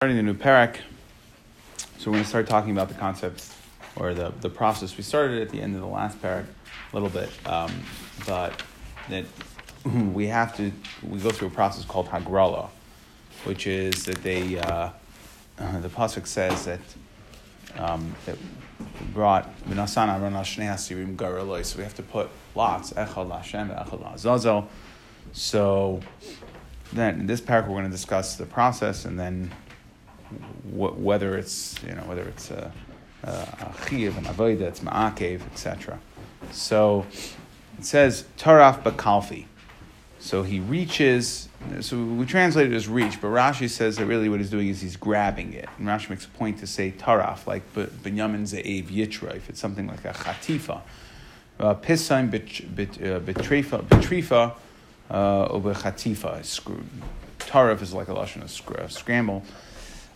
starting the new parak, so we're going to start talking about the concept or the, the process. We started at the end of the last parak a little bit, um, but that we have to we go through a process called hagrala, which is that they uh, the pasuk says that um, that we brought shnei hasirim garaloi. So we have to put lots echad Hashem Azazel. So then in this parak we're going to discuss the process and then wh- whether it's you know whether it's a, a, chiv, an avodah, it's ma'akev, etc. So it says taraf bakalfi. So he reaches. So we translate it as reach, but Rashi says that really what he's doing is he's grabbing it. And Rashi makes a point to say taraf, like Benyamin ze'ev yitraif. It's something like a chatifa. Uh, Pisaim uh, betrifa, uh, chatifa. Taraf is like a lashon of scramble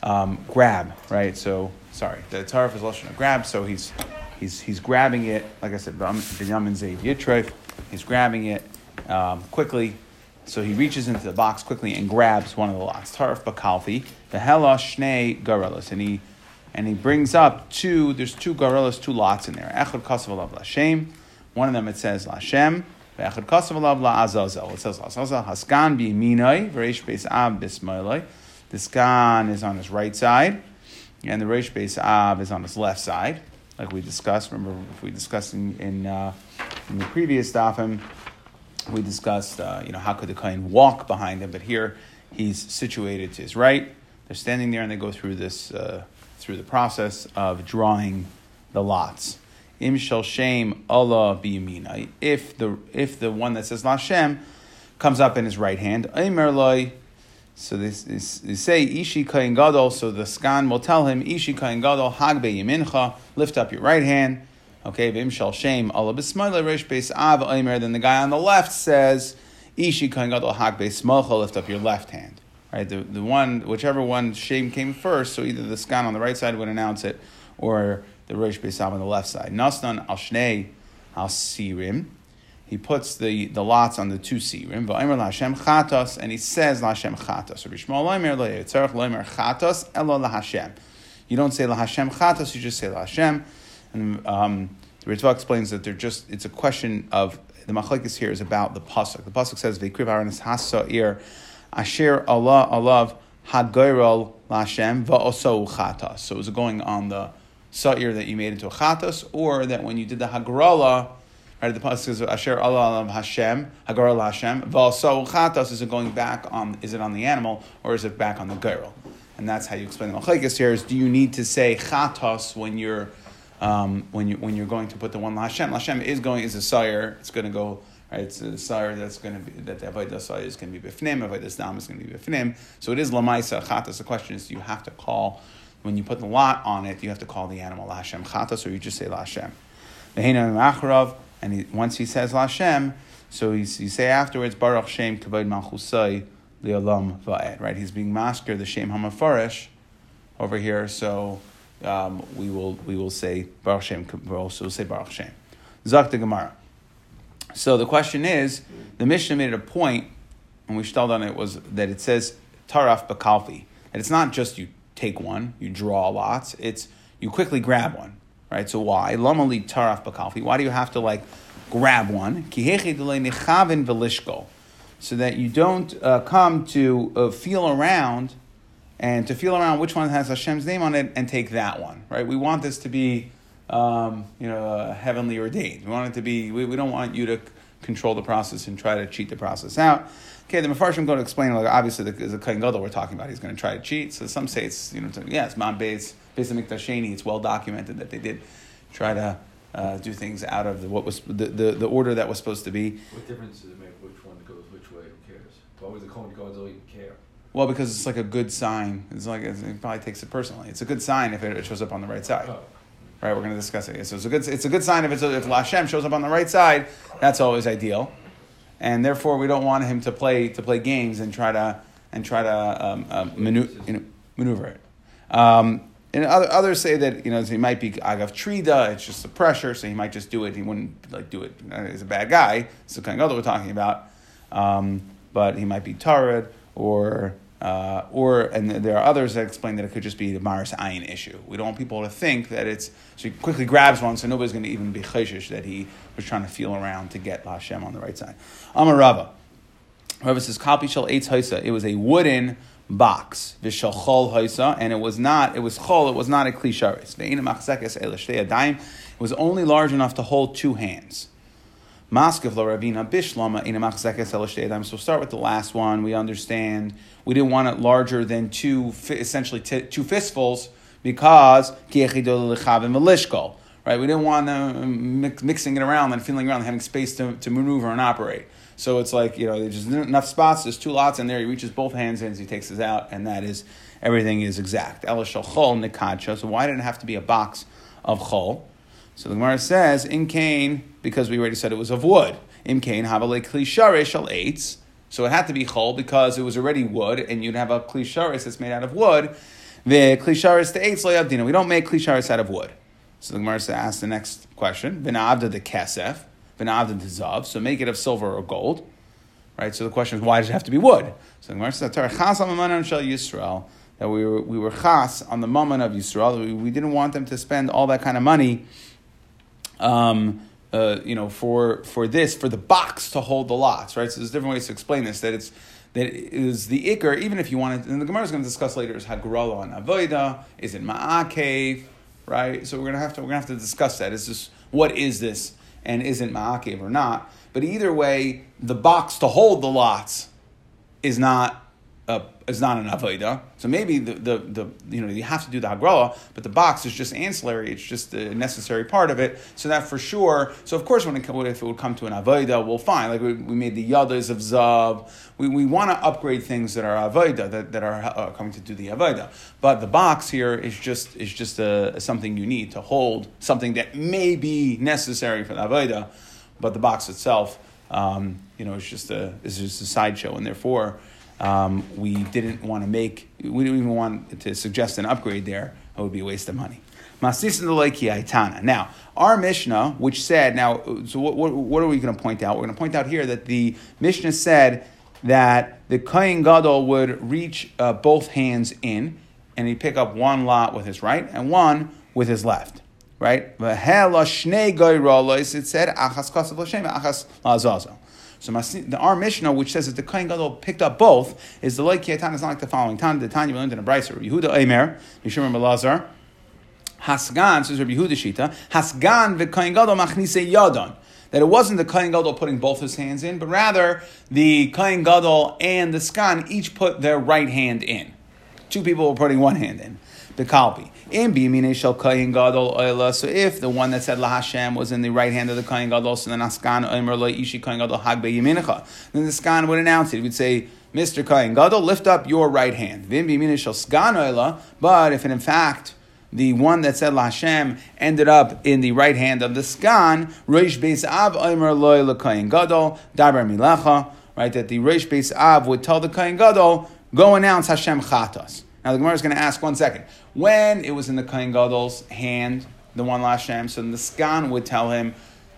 um, grab, right? So sorry, the tarif is lashon grab. So he's he's he's grabbing it. Like I said, Binyamin Zayd Yitref. He's grabbing it um, quickly. So he reaches into the box quickly and grabs one of the lots. Tarif bakalfi the hela shnei garelas, and he and he brings up two. There's two garelas, two lots in there. Echad kasav lashem. One of them it says lashem. Echad kasav la azazel. It says azazel haskan bi minoi v'reish beis ab bismailoi. The skan is on his right side, and the Reish Beis Av is on his left side, like we discussed. Remember, if we discussed in, in, uh, in the previous dafim, we discussed, uh, you know, how could the kain walk behind him, but here he's situated to his right. They're standing there, and they go through this uh, through the process of drawing the lots. Im shel shem Allah biyamina. If the if the one that says Lashem comes up in his right hand, Aimer so they, they, say Ishi Kain Gadol, so the skan will tell him Ishi Kain Gadol Hagbe Yemincha, lift up your right hand. Okay, Vim Shal Shem Allah Bismillah Rish Beis Av Aimer. Then the guy on the left says Ishi Kain Gadol Hagbe Smalcha, lift up your left hand. Right, the, the one whichever one shame came first. So either the skan on the right side would announce it, or the Rish Beis Av on the left side. Nasnan Al Shnei Al Sirim he puts the, the lots on the two chatos, and he says laHashem chatos. Chatos. You don't say laHashem chatos, you just say laHashem. And um, the Ritva explains that they're just, it's a question of, the machlekes here is about the pasuk. The pasuk says, V'kriv haranis hasa'ir asher Allah alav hagoyrol laHashem va'oso chatos. So it going on the sa'ir that you made into a chatos, or that when you did the hagrala, Right, the pasuk says Asher Allah Hashem Hagar Hashem. V'also chatos is it going back on? Is it on the animal or is it back on the girl? And that's how you explain the machlekes here. Is do you need to say chatos when you're um, when you when you're going to put the one Hashem? Hashem is going is a sire. It's going to go right. It's a sire that's going to be that the avodah sire is going to be bifnim. Avodah dam is going to be bifnim. So it is lamaisa chatos. The question is, do you have to call when you put the lot on it? You have to call the animal Hashem chatos, or you just say Hashem? And he, once he says Lashem, so you say afterwards, Baruch Shem Kavod Malchusai Li'olam Va'ed, right? He's being masked the Shem Hamafarish over here, so um, we will we will say Baruch Shem, we'll also say Baruch Shem. Zak Gemara. So the question is, the Mishnah made a point, and we stalled on it, was that it says Taraf Bakalfi. And it's not just you take one, you draw lots, it's you quickly grab one right? So why? Lamali taraf bakalfi. Why do you have to like grab one? So that you don't uh, come to uh, feel around and to feel around which one has Hashem's name on it and take that one, right? We want this to be, um, you know, uh, heavenly ordained. We want it to be. We, we don't want you to control the process and try to cheat the process out. Okay, the Mefarshim going to explain, like, obviously, the, the Kohen Gadol we're talking about, he's going to try to cheat. So some say it's, you know, yeah, it's Mount Beis, Beis Mikdasheni, it's well documented that they did try to uh, do things out of the, what was the, the, the, order that was supposed to be. What difference does it make which one goes which way? Who cares? Why would the Kohen Gadol even care? Well, because it's like a good sign. It's like it probably takes it personally. It's a good sign if it shows up on the right side. Oh. Right, we're going to discuss it. So it's a good. It's a good sign if it's if Lashem shows up on the right side. That's always ideal, and therefore we don't want him to play to play games and try to and try to um, uh, manu- you know, maneuver it. Um, and other, others say that you know he might be agav trida. It's just the pressure, so he might just do it. He wouldn't like do it. He's a bad guy. It's the kind of other we're talking about. Um, but he might be tarid or Uh, or and there are others that explain that it could just be the Maris Ayin issue. We don't want people to think that it's so he quickly grabs one, so nobody's going to even be chayshish that he was trying to feel around to get Hashem on the right side. Amar Rava. Rava says Kalpi Shal Eitz Haisa. It was a wooden box, Vishal Chol Haisa, and it was not. It was Chol. It was not a klisharis. It was only large enough to hold two hands. Maskiv lo ravina bishlama in a So start with the last one. We understand we didn't want it larger than two, essentially two fistfuls, because right? We didn't want them um, mix, mixing it around and feeling around, having space to, to maneuver and operate. So it's like you know, there's enough spots. There's two lots in there. He reaches both hands in, he takes this out, and that is everything is exact. So why did it have to be a box of chol? So the Gemara says, in Cain, because we already said it was of wood. In Cain, havale klishare shall eitz. So it had to be chol because it was already wood, and you'd have a klisharis that's made out of wood. The klisharis to eitz loyavdina. We don't make klisharis out of wood. So the Gemara asks the next question: V'na'avda the kesef, v'na'avda the zav. So make it of silver or gold, right? So the question is, why does it have to be wood? So the Gemara says, "Chas Yisrael." That we were we were chas on the moment of Yisrael. We, we didn't want them to spend all that kind of money um, uh, you know, for for this, for the box to hold the lots, right? So there's different ways to explain this. That it's that is the ikr, even if you wanted, and the Gemara is going to discuss later is hagrala on avoida, is it ma'akev, right? So we're going to have to we're to have to discuss that. Is this what is this, and isn't ma'akev or not? But either way, the box to hold the lots is not a is not an avodah. So maybe the, the, the you know you have to do the hagrala, but the box is just ancillary. It's just a necessary part of it. So that for sure. So of course, when it if it would come to an avodah, we'll find like we, we made the yadas of zav. We, we want to upgrade things that are avodah that, that are uh, coming to do the avodah. But the box here is just is just a, something you need to hold something that may be necessary for the avodah, but the box itself, um, you know, is just a is just a sideshow, and therefore um, we didn't want to make, we didn't even want to suggest an upgrade there. It would be a waste of money. Now, our Mishnah, which said, now, so what, what, what are we going to point out? We're going to point out here that the Mishnah said that the Kohen Gadol would reach uh, both hands in, and he'd pick up one lot with his right and one with his left. Right? It said, achas achas la'azazel. So the our Mishnah, which says that the Kohen Gadol picked up both, is the like Tan is not like the following. Tan the Tanya learned in a Brisa. Yehuda Eimer, Yishmer Melazar, Hasgan says Rabbi Yehuda Shita, Hasgan v'Kohen Gadol machnise yadon that it wasn't the Kohen Gadol putting both his hands in, but rather the Kohen Gadol and the Skan each put their right hand in. Two people were putting one hand in. The Kalpi. In biyamine shel kayin gadol oila. So if the one that said la Hashem was in the right hand of the kayin gadol, so then askan oimer lo ishi kayin gadol hag beyaminecha. Then the skan would announce it. He would say, Mr. Kayin Gadol, lift up your right hand. Vim biyamine shel skan oila. But if in fact the one that said La Hashem ended up in the right hand of the skan, Reish Beis Av Omer Loy LeKayin Gadol, Dabar Milacha, right, that the Reish Beis Av would tell the Kayin Gadol, go announce Hashem Chatas. Now the Gemara is going to ask one second. When it was in the Kohen Gadol's hand, the one last Shem, so the Skan would tell him,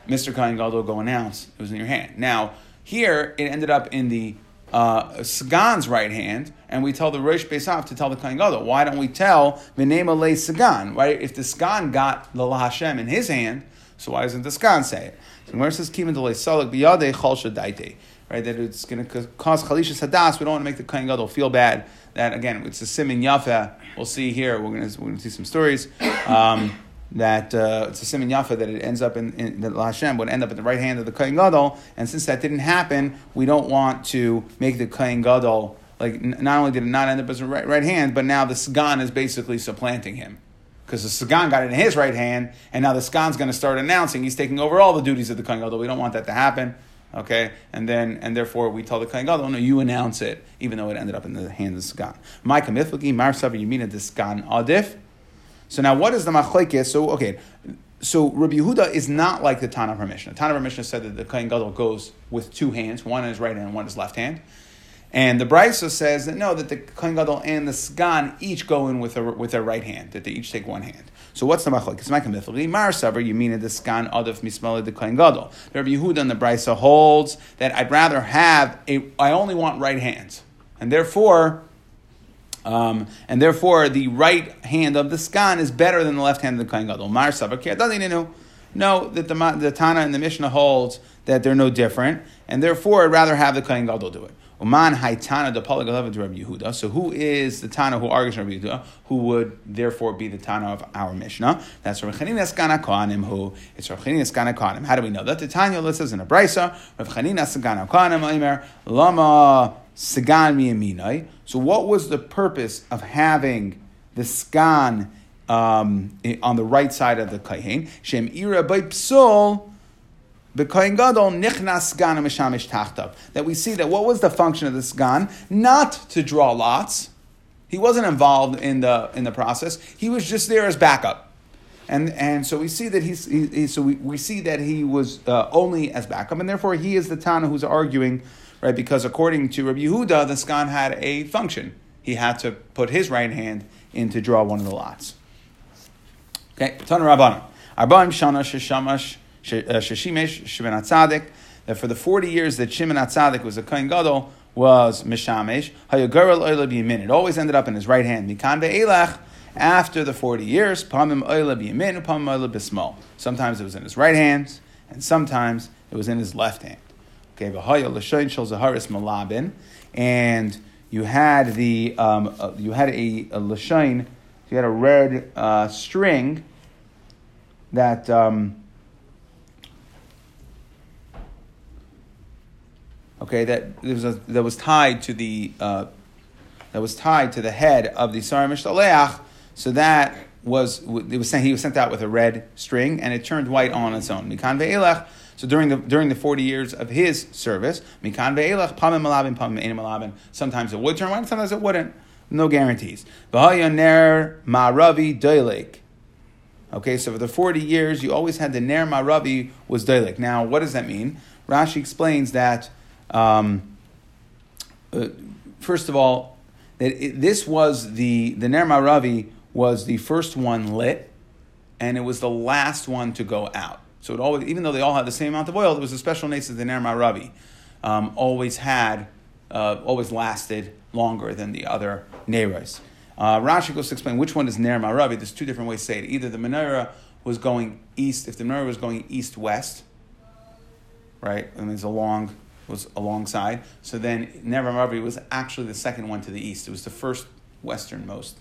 Mr. Kohen Gadol, go announce. It was in your hand. Now, here it ended up in the uh, Sagan's right hand, and we tell the Rosh Beisaf to tell the Kohen Gadol. Why don't we tell Menema Le Sagan, right? If the Sagan got the La Hashem in his hand, so why doesn't the Sagan say it? So where says Kimin Delay Salak Biyade Chol Shadaite, right? That it's going to cause Chalisha Sadas. We don't want to make the Kohen Gadol feel bad that again it's a simin yafa. We'll see here. We're to we're to see some stories. Um, that uh, it's a simin yafa that it ends up in, in that Hashem would end up in the right hand of the kohen gadol, and since that didn't happen, we don't want to make the kohen gadol like not only did it not end up as a right, right hand, but now the sagan is basically supplanting him because the Sagan got it in his right hand, and now the Sagan's going to start announcing he's taking over all the duties of the Kohen Gadol. We don't want that to happen. Okay, and then and therefore we tell the kohen gadol, oh, no, you announce it, even though it ended up in the hands of Sgan. My kamiflagi mar savar yamina diskan adif. So now, what is the machlekes? So okay, so Rabbi Yehuda is not like the Tana of Mishnah. Tana of Mishnah said that the kohen gadol goes with two hands, one in his right hand, one in his left hand. And the Brisa says that no, that the Kohen Gadol and the Sgan each go in with, a, with their right hand, that they each take one hand. So what's the machlok? It's my kamifli. Mar saver yamina the skan adif mismala the kohen gadol. Rabbi Yehuda and the Brisa holds that I'd rather have a. I only want right hands, and therefore Um, and therefore, the right hand of the skan is better than the left hand of the Kohen Gadol. Mar doesn't No, that the, the Tana and the Mishnah holds that they're no different, and therefore, I'd rather have the Kohen Gadol do it. Uman Haitana de Palagalav Rabbi Yehuda. So who is the Tana who argues Rabbi Yehuda, who would therefore be the Tana of our Mishnah? That's Rav Chanina Skana Kohanim, who it's Rav Chanina Skana Kohanim. How do we know that? The Tanya lists in a brisa, Rav Chanina Skana Kohanim, Omer, Lama Sagan Miyaminai. So what was the purpose of having the Skan um, on the right side of the Kahin? Shem Ira by Psul, That we see that what was the function of this gan? Not to draw lots. He wasn't involved in the in the process. He was just there as backup. And, and so we see that he's he, he, so we, we see that he was uh, only as backup, and therefore he is the Tana who's arguing, right? Because according to Rabbi Yehuda, the skan had a function. He had to put his right hand in to draw one of the lots. Okay, Tana Rabbanim. Arbaim Shana Sheshamash Sheshimesh Shimon Atzadik, that for the 40 years that Shimon Atzadik was a Kohen Gadol, was Mishamesh. Hayagarel Oila B'Yamin. It always ended up in his right hand. Mikan Ve'elach, after the 40 years, Pamim Oila B'Yamin, Pamim Oila B'Smol. Sometimes it was in his right hand, and sometimes it was in his left hand. Okay, V'Haya L'Shoin Shal Zaharis Malabin, and you had the um, uh, you had a, a you had a red uh, string that um, okay, that was a, that was tied to the uh, that was tied to the head of the Sarah Mishtaleach. So that was it was saying he was sent out with a red string and it turned white on its own. Mikan ve'elach. So during the during the forty years of his service, mikan ve'elach pamim malabin pamim enim malabin. Sometimes it would turn white, sometimes it wouldn't. No guarantees. V'hayaner ma'ravi doilek. Okay, so for the 40 years, you always had the Ner Maravi was Dailek. Now, what does that mean? Rashi explains that um, uh, first of all, that it, this was the the Ner Maravi was the first one lit, and it was the last one to go out. So it always, even though they all had the same amount of oil, it was a special nature that the Ner Maravi um, always had, uh, always lasted longer than the other Neras. Uh, Rashi goes to explain which one is Ner Maravi. There's two different ways to say it. Either the menorah was going east, if the menorah was going east west, right, and it's a long was alongside. So then Ner Maravi was actually the second one to the east. It was the first westernmost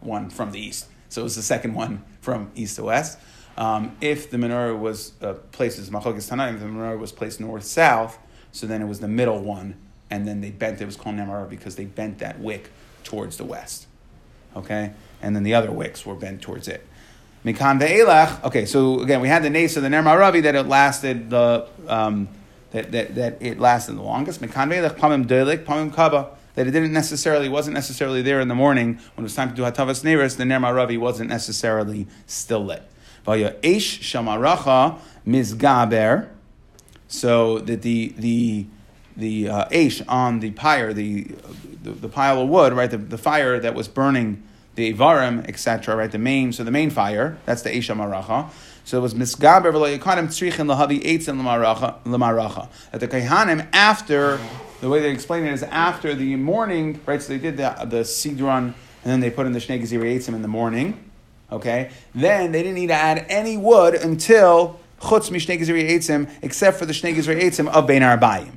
one from the east. So it was the second one from east to west. Um, if the menorah was uh, placed as Machlokes Tanaim, the menorah was placed north south, so then it was the middle one, and then they bent. It was called Ner because they bent that wick towards the west. Okay, and then the other wicks were bent towards it. Mikan ve'elach. Okay, so again, we had the of the Ner Maravi that it lasted the. Um, that, that, that it lasted the longest. That it didn't necessarily wasn't necessarily there in the morning when it was time to do hatavas neiros. The ner maravi wasn't necessarily still lit. So that the the the uh, on the pyre, the, the, the pile of wood, right, the, the fire that was burning the Ivarim, etc., right, the main, so the main fire, that's the Esha Maracha. So it was Misgaber v'lo yikanim tzrichin lahavi eitzim l'maracha. That the Kaihanim, after, the way they explain it is after the morning, right, so they did the, the Sidron, and then they put in the Shnei Geziri eitzim in the morning, okay, then they didn't need to add any wood until chutz mishnei Geziri eitzim, except for the Shnei Geziri eitzim of Bein Arbayim.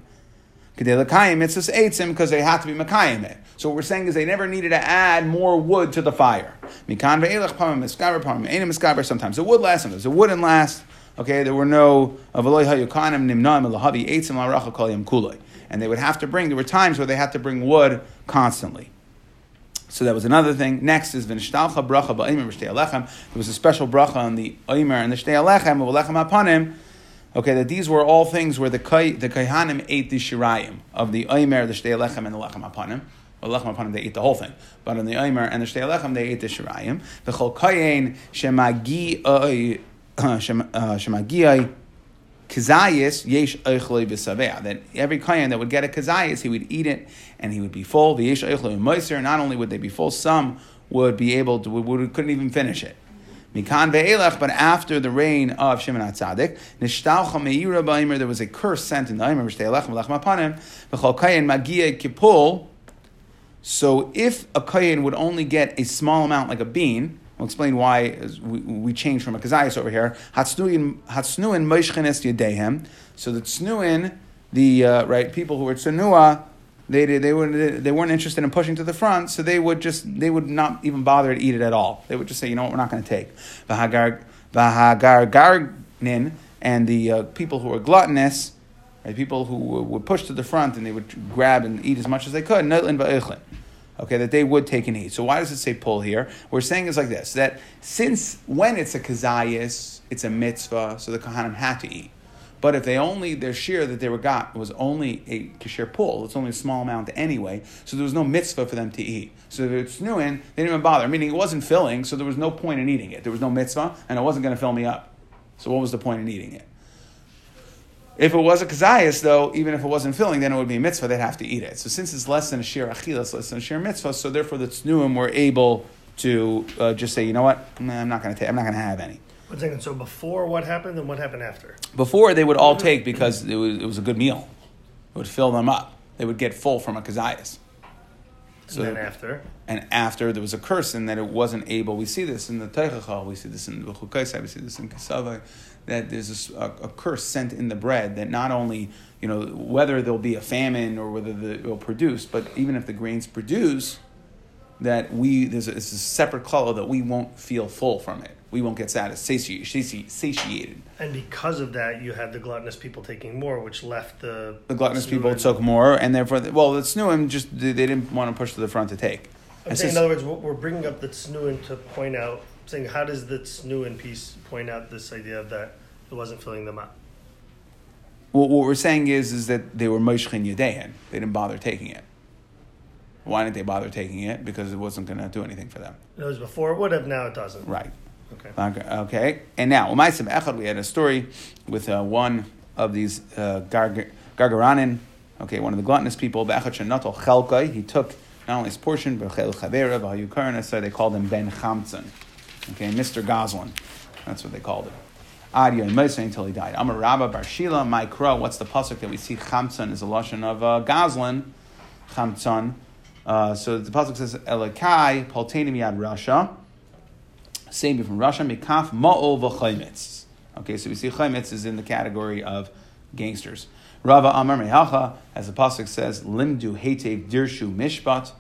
Kedei l'kayim mitzvahs eitzim, because they have to be makayim it. So what we're saying is they never needed to add more wood to the fire. Sometimes it would last, sometimes it wouldn't last. Okay, there were no and they would have to bring. There were times where they had to bring wood constantly. So that was another thing. Next is v'nishtalcha bracha alechem. There was a special bracha on the oimer and the shtei alechem v'lechem apanim. Okay, that these were all things where the the kaihanim ate the shirayim of the oimer, the shtei alechem, and the lechem apanim. Lechem upon they eat the whole thing. But in the Omer and the Shtei Lechem, they ate the Shirayim. The Chol Kayin Shemagi uh, Shemagi Kazayis yesh eichloi b'saveh. That every kayan that would get a kazayis, he would eat it and he would be full. The yesh eichloi moiser. Not only would they be full, some would be able to would, couldn't even finish it. Mikan ve'elach, but after the reign of Shimon HaTzadik, nishtalcha meira ba'imr, there was a curse sent in the Aimer, v'shtei alechem v'lechem apanim, v'chol kayin magia kipul, So if a kohen would only get a small amount, like a bean, I'll explain why we, we changed from a kazayas over here. Hatsnuin moishchenes. So the tsnuin, the uh, right people who were tsunua, they they were they weren't interested in pushing to the front, so they would just they would not even bother to eat it at all. They would just say, you know what, we're not going to take. Vahagar and the uh, people who were gluttonous, right, people who would push to the front and they would grab and eat as much as they could. Okay, that they would take and eat. So why does it say pull here? We're saying it's like this: that since when it's a kazayas, it's a mitzvah, so the kahanim had to eat. But if they only their share that they were got was only a kasher pull, it's only a small amount anyway, so there was no mitzvah for them to eat. So if it's new in, they didn't even bother. Meaning it wasn't filling, so there was no point in eating it. There was no mitzvah, and it wasn't going to fill me up. So what was the point in eating it? If it was a kazayas, though, even if it wasn't filling, then it would be a mitzvah. They'd have to eat it. So since it's less than a shir achilas, less than a shir mitzvah, so therefore the tznuim were able to uh, just say, you know what, I'm not going to take. I'm not going to have any. One second. So before what happened and what happened after? Before they would all take because it was, it was a good meal. It would fill them up. They would get full from a kazayas. So and then after? And after there was a curse in that it wasn't able. We see this in the Teichachal, we see this in the Chukaisai, we see this in Kasavai, that there's a, a, curse sent in the bread that not only, you know, whether there'll be a famine or whether the, it will produce, but even if the grains produce, that we, there's a, it's a separate color that we won't feel full from it we won't get satisfied, satiated. And because of that, you had the gluttonous people taking more, which left the the gluttonous people took more, and therefore, well, the tznuim just they didn't want to push to the front to take. I'm saying, in other words, we're bringing up the tznuim to point out, saying how does the tznuim piece point out this idea of that it wasn't filling them up? Well, what we're saying is, is that they were moishchin yadein. They didn't bother taking it. Why didn't they bother taking it? Because it wasn't going to do anything for them. It was before it would have, now it doesn't. Right. Okay. Okay. And now, Umaisim Echad, we had a story with uh, one of these uh, Gargaranin, okay, one of the gluttonous people, Be'echad Shenatal Chelkai. He took not only his portion, but Chel Chavera, V'hayukarna, so they called him Ben Chamtzon. Okay, Mr. Goslin. That's what they called him. Adi and Moshe until he died. Amar Rabba Bar Shila, crow. What's the pasuk that we see? Chamtzon is a lashon of uh, Goslin. Chamtzon. Uh, so the pasuk says Elikai Paltainim Yad Rasha. Same from Russia, Mikaf Ma'ol v'chaymitz. Okay, so we see chaymitz is in the category of gangsters. Rava Amar Mehacha, as the pasuk says, Limdu Hetev Dirshu Mishpat,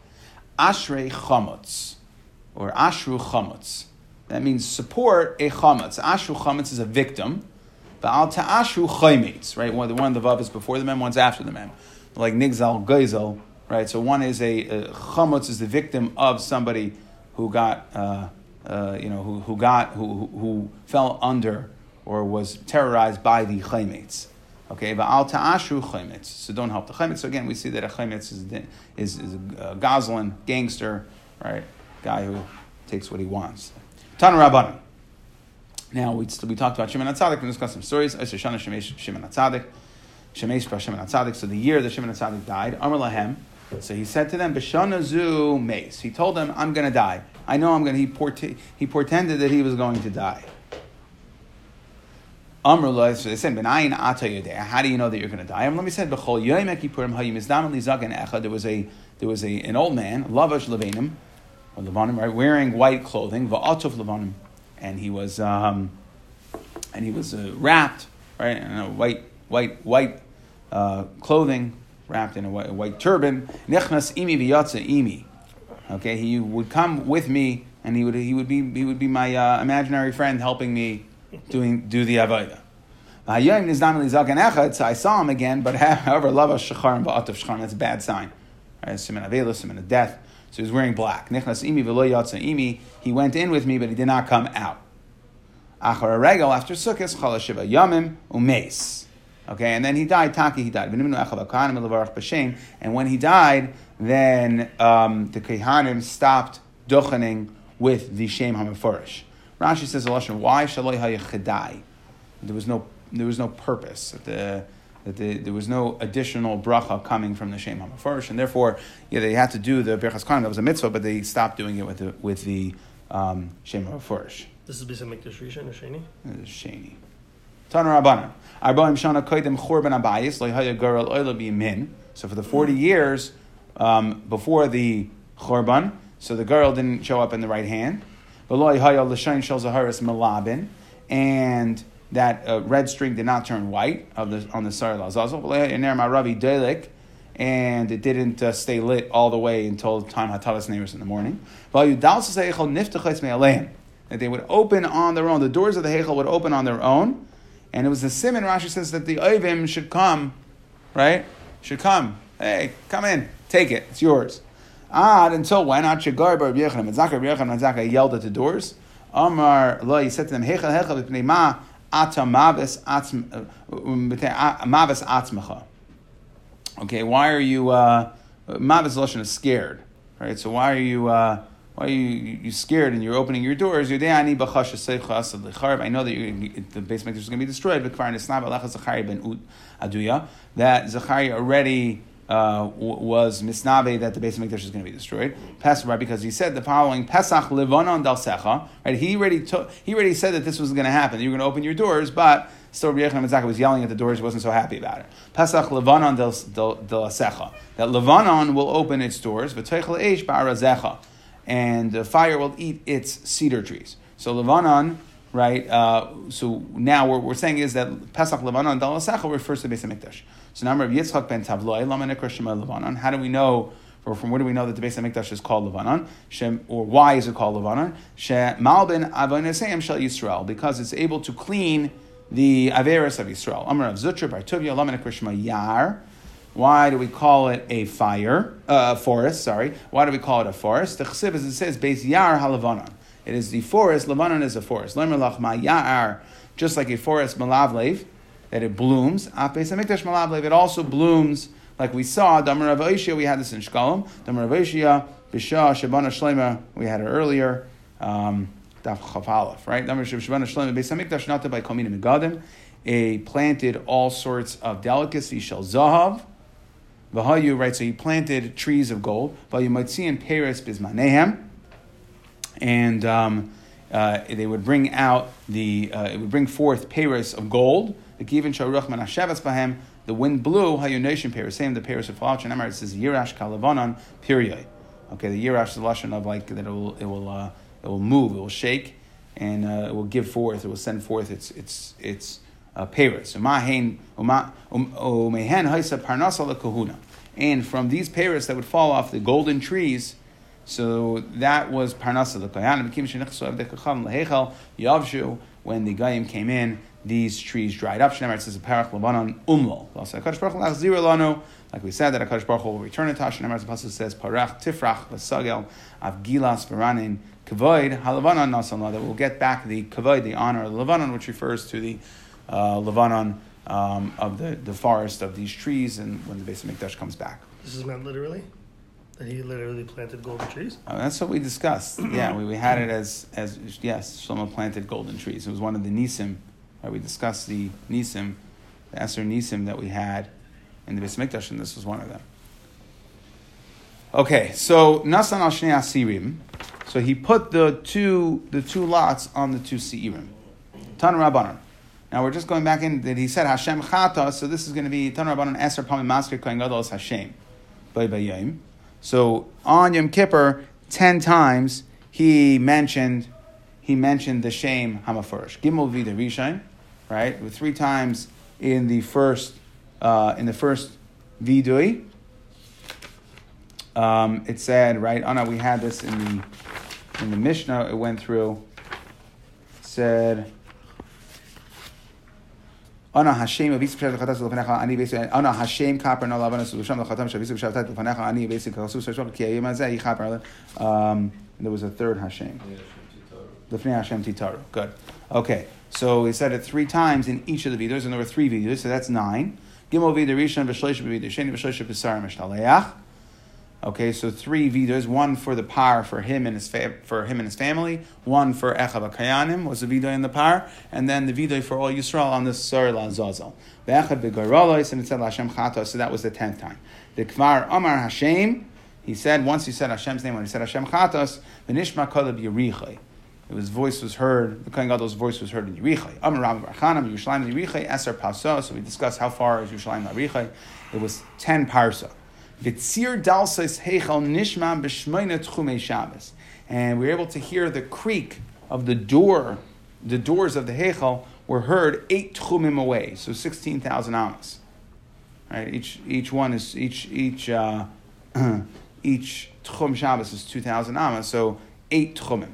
Ashrei Chamutz, or Ashru Chamutz. That means support a chametz. Ashru chametz is a victim. Ba'al ta'ashru chaymetz, right? One, one of the vav is before the mem, one's after the mem. Like nigzal gezel, right? So one is a, a chametz is the victim of somebody who got uh, uh, you know, who, who got, who, who fell under or was terrorized by the chaymetz. Okay, but al ta'ashu chaymetz. So don't help the chaymetz. So again, we see that a chaymetz is, is, is a goslin, gangster, right? Guy who takes what he wants. Tana Rabbanim. Now, we, we talked about Shimon HaTzadik, we discussed some stories. Shana Shimon HaTzadik. Shemesh Shimon HaTzadik. So the year that Shimon HaTzadik died, Amr Lahem. So he said to them, B'shana zu mace. He told them, I'm going to die. I know I'm going to, he, port- he portended that he was going to die. Amr so they said, Benayin ata How do you know that you're going to die? Let me say, B'chol yoyim ekippurim hayim izdam lizagan echad. There was a, there was a, an old man, lavash levanim, or levanim, right, wearing white clothing, va'atuf levanim. And he was, um, and he was uh, wrapped, right, in a white, white, white uh, clothing, wrapped in a white, a white turban. Nechnas imi v'yatza imi. Okay, he would come with me, and he would he would be he would be my uh, imaginary friend helping me doing do the avodah. I saw him again, but however, lava shachar and ba'atav shachar, that's a bad sign. Right, siman avela, siman of death. So he was wearing black. Imi imi. He went in with me, but he did not come out. Regal after yamim umeis. Okay, and then he died. Taki, he died. And when he died, then um, the Kehanim stopped duchening with the Shem HaMeforish. Rashi says, why Shaloi HaYechidai? There was no, there was no purpose. The, that the, there was no additional bracha coming from the Shem HaMeforish, and therefore, yeah, they had to do the Birchas Kohanim, that was a mitzvah, but they stopped doing it with the, with the um, Shem HaMeforish. This is basically Mikdash Rishon or Sheni? Sheni. Tana Rabbanan. Arbaim Shana Koidim Chorban Abayis, Lo Haya Garal Oila Min. So for the 40 years, um, before the chorban, so the girl didn't show up in the right hand. V'lo hayal l'shayin shel zaharis melabin, and that uh, red string did not turn white of the, on the Sar Lazazel. V'lo hayal maravi delik, and it didn't uh, stay lit all the way until time Hatavas neighbors in the morning. That they would open on their own. The doors of the Heichel would open on their own. And it was the simon, Rashi says, that the Oivim should come, right? Should come. Hey, come in. Take it. It's yours. Ad until when? Ad Shagar Bar Yechon. Mitzaka Yechon Mitzaka yelled at the doors. Amar Lo, he said to them, Heichel Heichel Mavis Atzmecha. Okay, why are you uh, Mavis is scared, right? So why are you uh, why are you you scared and you're opening your doors? You daycha dicharb, I know that you're, the base is going to be destroyed. But that Zachariah already uh, was misnave that the base of Mikdash is going to be destroyed. Right? Because he said the following: Pesach levanon dal secha. Right? He already took, he already said that this was going to happen. You were going to open your doors, but still Rabbi Yechon was yelling at the doors. He wasn't so happy about it. Pesach levanon Dal secha. That levanon will open its doors. V'teichel eish ba'arazecha, and the fire will eat its cedar trees. So levanon right? Uh, so now what we're saying is that Pesach Levanon Dal Secha refers to Beis Hamikdash. So now Rabbi Yitzchak ben Tavloi Lama Nekrashima Levanon. How do we know? Or from where do we know that the Beis Hamikdash is called Levanon? Shem, or why is it called Levanon? She Malbin Avonesayim Shel Yisrael because it's able to clean the Averis of Yisrael. Amar of Zutra Bar Tuvia Lama Nekrashima Yar. Why do we call it a fire, uh, forest? Sorry. Why do we call it a forest? The chesiv, as it says, Beis Yar Halavanon. It is the forest. Lebanon is a forest. Lemer Lach Ma Yar, just like a forest, malavlev, that it blooms. It also blooms, like we saw. Damar Rav we had this in Shkalim. Damar Rav Bishah, Shabana Shlema, we had it earlier. Um, Daf Chafalef, right? Damar Shabana Shlema, Beis by Komina. A planted all sorts of delicacies, shall zahav. Vahayu, right? So he planted trees of gold. You might see in Paris bismanehem and um, uh, they would bring out the uh, it would bring forth paris of gold. The given bahem. The wind blew hayonation paris. Same the paris of Falach and It says yirash kalavanon period. Okay, the yirash is the lashon of like that it will it will uh, it will move, it will shake, and uh, it will give forth. It will send forth its its its uh, paris. And from these paris that would fall off the golden trees so that was Parnasa. Yavshu, when the Gayim came in, these trees dried up. Shnemer, it says, Parach Labanon Umlo. Like we said, that Akash Baruch Hu will return it. Shnemer, the Pasuk says, Parach Tifrach L'Sagel Avgilas Varanin Kavoid Halavanon Nasan That we'll get back the Kavoid, the honor of Lebanon, which refers to the uh, Lebanon um, of the, the forest of these trees and when the base of Mikdash comes back. This is meant literally? That he literally planted golden trees. Uh, that's what we discussed. yeah, we, we had it as as yes, Shlomo planted golden trees. It was one of the nisim. Right? We discussed the nisim, the Esser nisim that we had in the Beis Mikdash, and this was one of them. Okay, so Nasan al Shnei Asirim. So he put the two the two lots on the two Seirim. Tan. Now we're just going back in that he said Hashem Chata, so this is going to be Tan Rabbanon Eser Pamim Masker Kohen Gadol Hashem. So on Yom Kippur, ten times he mentioned he mentioned the shame Hamafurish. Gimel Vida Rishon, right? With three times in the first uh, in the first vidui. Um, it said, right? Oh no, we had this in the in the Mishnah. It went through. It said. Ana Hashem avis b'shav l'chatas l'fnecha ani b'esi Ana Hashem kaper no lavanas l'sham l'chatam shavis b'shav tat l'fnecha ani b'esi kasus shashok ki ayim azeh yichaper um there was a third Hashem l'fnei Hashem titaru good okay so he said it three times in each of the videos and there were three videos so that's nine Gimel video rishon v'shloish b'videi sheni v'shloish b'sar mishtaleach Okay, so three vidas, one for the par for him and his fa- for him and his family, one for Echav Kayanim was the vida in the par, and then the vida for all Yisrael on the Sar Zazel. Ve'echad begarolos and it said Hashem Chata, so that was the tenth time. The Kvar Amar Hashem, he said once he said Hashem's name when he said Hashem Chatos, Benishma Kolab Yerichai. His voice was heard, the Kohen Gadol's voice was heard in Yerichai. Amar Rabbi Barchanam, Yerushalayim Yerichai, Eser Paso. So we discussed how far is Yerushalayim Yerichai. It was ten parsa. Vitzir dalsais heichal nishma b'shmeina tchumei Shabbos. And we were able to hear the creak of the door, the doors of the heichal were heard eight tchumim away, so 16,000 amas. Right, each, each one is, each, each, uh, each tchum Shabbos is 2,000 amas, so eight tchumim.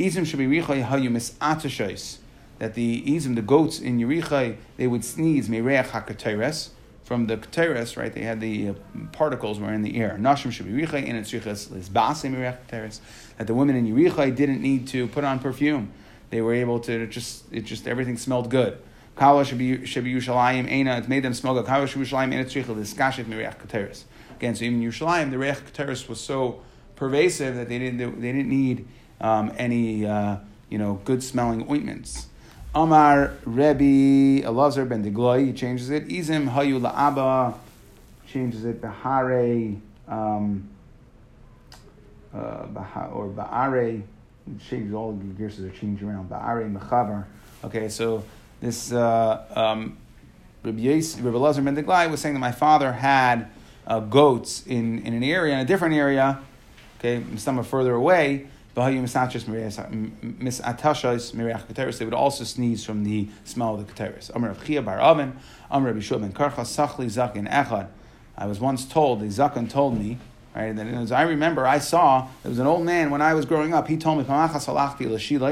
Izim should be richay hayu misatashos. That the izim, the goats in Yerichai, they would sneeze mereach hakateres from the keteres, right? They had the uh, particles were in the air. Nashim should be richay in tzrichas lisbase mereach keteres. That the women in Yerichai didn't need to put on perfume. They were able to just it just everything smelled good. Kala should be Yushalayim Eina. It made them smell good. Kala should be Yushalayim Eina tzrichas liskashet mereach keteres. Again, so even Yerushalayim, the reach keteres was so pervasive that they didn't they didn't need um, any uh, you know good smelling ointments. Amar Rebbe Elazar ben Degloi, he changes it. Izim Hayu La'aba, changes it. Bahare, um, uh, or Ba'are, changes all the gears are changed around. Ba'are Mechavar. Okay, so this uh, um, Rebbe, Elazar ben Degloi was saying that my father had uh, goats in, in an area, in a different area, okay, some are further away, they would also sneeze from the smell of the keteris. Amr of Chia bar Avin, Amr of Yeshua ben Karcha, Sachli Zakin Echad. I was once told, the Zakin told me, right, that as I remember, I saw, there was an old man when I was growing up, he told me,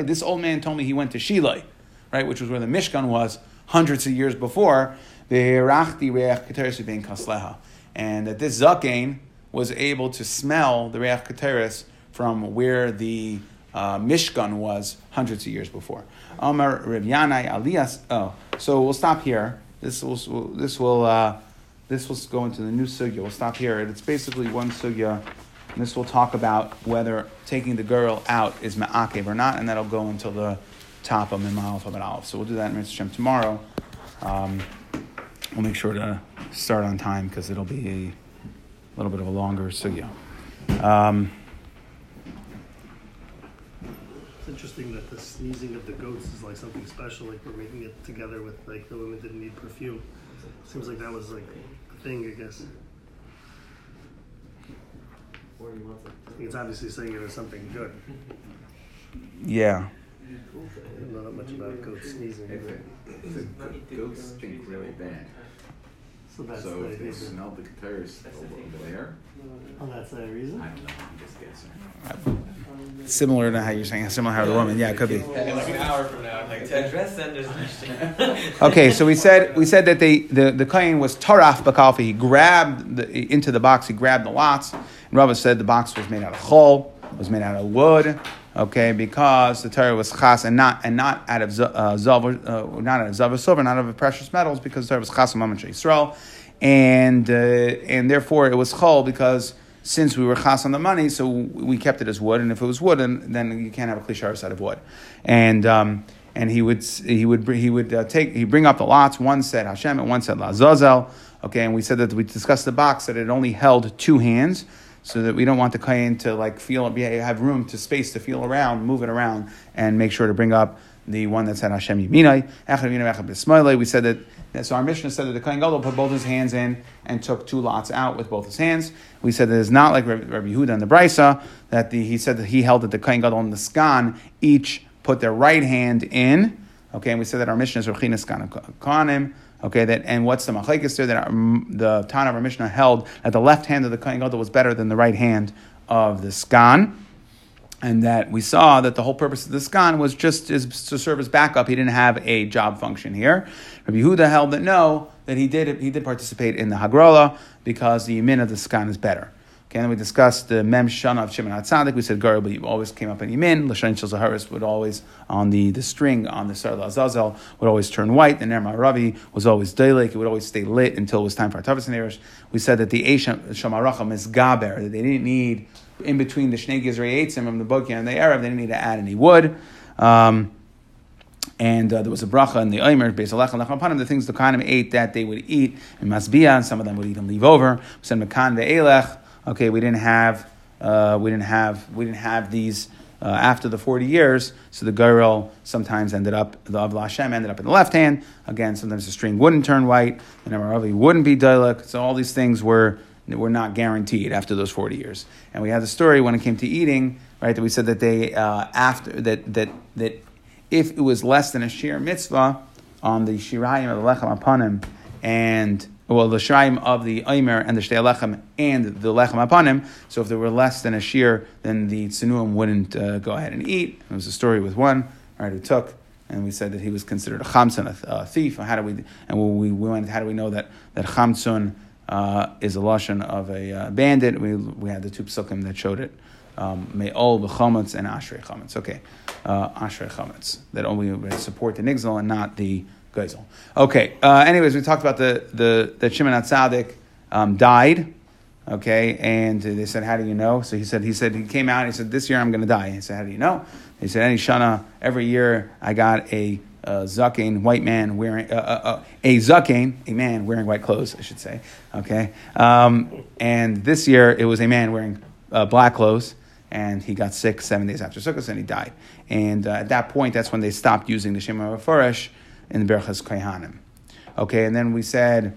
this old man told me he went to Shilai, right, which was where the Mishkan was hundreds of years before, and that this Zakin was able to smell the Reach Keteris from where the uh, Mishkan was hundreds of years before. Amar Rav Yanai. Oh, so we'll stop here. This will this will uh, this will go into the new sugya. We'll stop here. It's basically one sugya. And this will talk about whether taking the girl out is ma'akev or not, and that'll go until the top of Mimal of Aleph. So we'll do that in Mitzvah tomorrow. Um, we'll make sure to start on time because it'll be a little bit of a longer sugya. Um, interesting that the sneezing of the goats is like something special. Like we're making it together with like the women didn't need perfume. Seems like that was like a thing, I guess. I think it's obviously saying it was something good. Yeah. I don't know that much about goats sneezing. The goats stink really bad. So that's So the if they idea. smell the keteris over oh, there, Oh, that's the reason. I don't know, I'm just guessing. Similar to how you're saying, similar how the woman. Yeah, it could be. Like an hour from now, I'm like, to dress then there's Okay, so we said we said that they the the kohen was taraf bakalfi. He grabbed the, into the box. He grabbed the lots. And Rabbi said the box was made out of chol, was made out of wood. Okay, because the Torah was chas and not and not out of z- uh, zav, uh, not out of zav silver, not out of precious metals, because the Torah was chas and mammon Yisrael, and uh, and therefore it was chol because since we were chas on the money, so we kept it as wood, and if it was wood, then, then you can't have a klishar side of wood, and. Um, and he would he would he would uh, take he bring up the lots. One said Hashem and one said Lazazel. Okay, and we said that we discussed the box that it only held two hands, so that we don't want the kohen to like feel have room to space to feel around, move it around, and make sure to bring up the one that said Hashem Yiminai. We said that. So our Mishnah said that the kohen gadol put both his hands in and took two lots out with both his hands. We said that it's not like Rabbi Yehuda and the Brisa that the, he said that he held that the kohen gadol and the skan each put their right hand in. Okay, and we said that our mission is Rechina Skan Kohanim. Okay, that and what's the machlekes there? That our, the Tan of our Mishnah held that the left hand of the Kohen Gadol was better than the right hand of the Skan, and that we saw that the whole purpose of the Skan was just as, to serve as backup. He didn't have a job function here. Rabbi Yehuda held that no, that he did he did participate in the Hagrola because the Yamin of the Skan is better. Okay, and we discussed the Mem Shana of Shimon HaTzadik. We said Garba always came up in Yemin. Shel Zaharis would always, on the, the string on the Sarla Azazel, would always turn white. The Nerma Ravi was always Daylek. It would always stay lit until it was time for Tavis and. We said that the Eisham Shamaracham is Gaber, that they didn't need, in between the Shnei Gizrei from the Bokia and the Arab, they didn't need to add any wood. Um, and uh, there was a bracha in the Omer, based on the things the Khanim ate that they would eat in Masbia, and some of them would even leave over. We said Mekan ve'elech, okay, we didn't have, uh, we didn't have, we didn't have these uh, after the forty years. So the girl sometimes ended up, the Avla Hashem ended up in the left hand. Again, sometimes the string wouldn't turn white, and Amaravi wouldn't be dialek. So all these things were were not guaranteed after those 40 years. And we had the story when it came to eating, right, that we said that they, uh, after, that, that, that if it was less than a shir mitzvah on the shirayim of the lechem apanim and well, the shirayim of the Omer and the Shtei Lechem and the Lechem Apanim. So if there were less than a shear, then the Tsunuim wouldn't uh, go ahead and eat. It was a story with one, right, who took, and we said that he was considered a chamsun, a, thief. How do we, and we, we went, how do we know that, that chamsun uh, is a lashon of a uh, bandit? We, we had the two psukim that showed it. Um, Me'ol b'chametz and ashrei chametz. Okay, uh, ashrei chametz. That only support the nigzel and not the geisel. Okay. Uh, anyways, we talked about the the that Shimon HaTzadik um, died. Okay, and they said, "How do you know?" So he said, "He said he came out. and He said, this year I'm going to die." He said, "How do you know?" He said, "Any shana every year I got a." Uh, zucking, white man wearing uh, uh, uh, a zucking, a man wearing white clothes, I should say. Okay, um, and this year it was a man wearing uh, black clothes, and he got sick seven days after Sukkot, and he died. And uh, at that point, that's when they stopped using the Shem HaMeforash in the Berachas Kohanim. Okay, and then we said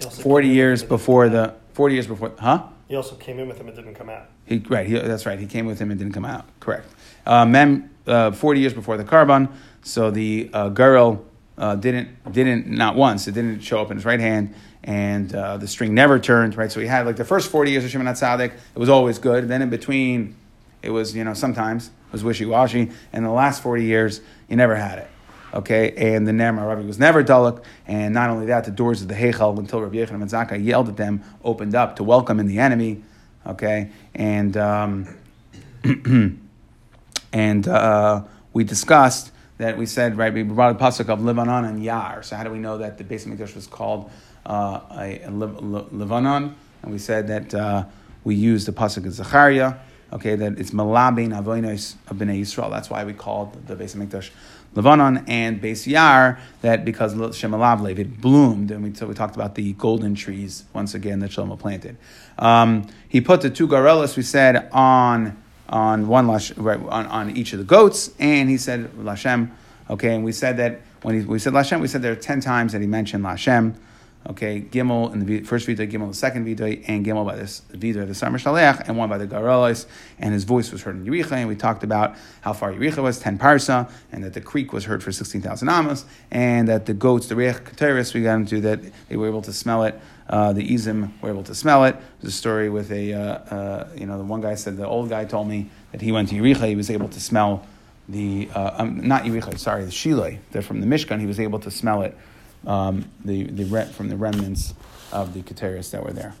40 years with him, it before the, 40 years before, huh? He also came in with him. It didn't come out. He, right, he, that's right. He came with him and didn't come out. Correct. Uh, mem, uh, 40 years before the Churban, so the uh, goral uh, didn't, didn't, not once, it didn't show up in his right hand, and uh, the string never turned, right? So he had like the first 40 years of Shimon HaTzadik, it was always good. Then in between, it was, you know, sometimes it was wishy washy. And the last 40 years, he never had it. Okay, and the Ner Maaravi was never Dalek, and not only that, the doors of the Heichal until Rabbi Yochanan ben Zakkai yelled at them, opened up to welcome in the enemy. Okay, and um, and uh, we discussed that we said right we brought a pasuk of Lebanon and Yar. So how do we know that the Beis Hamikdash was called uh, a, a Le- Le- Lebanon? And we said that uh, we used the pasuk of Zechariah. Okay, that it's Malabin Avoinos of Bnei Yisrael. That's why we called the Beis Hamikdash Lebanon and Beis Yar. That because Shemalav it bloomed, and we, so we talked about the golden trees once again that Shlomo planted. Um, he put the two goralos we said on on one on, on each of the goats, and he said Lashem. Okay, and we said that when he, we said Lashem, we said there are ten times that he mentioned Lashem. Okay, Gimel in the first video, Gimel in the second video, and Gimel by this video, the Shalech, and one by the Goralos, and his voice was heard in Yericha, and we talked about how far Yericha was, 10 parsa, and that the creek was heard for 16,000 amos, and that the goats, the Reich Keteris, we got into that they were able to smell it, uh, the Izim were able to smell it. There's a story with a, uh, uh, you know, the one guy said, the old guy told me that he went to Yericha, he was able to smell the, uh, um, not Yericha, sorry, the Shiloi, they're from the Mishkan, he was able to smell it um, the, the re- from the remnants of the Keteris that were there.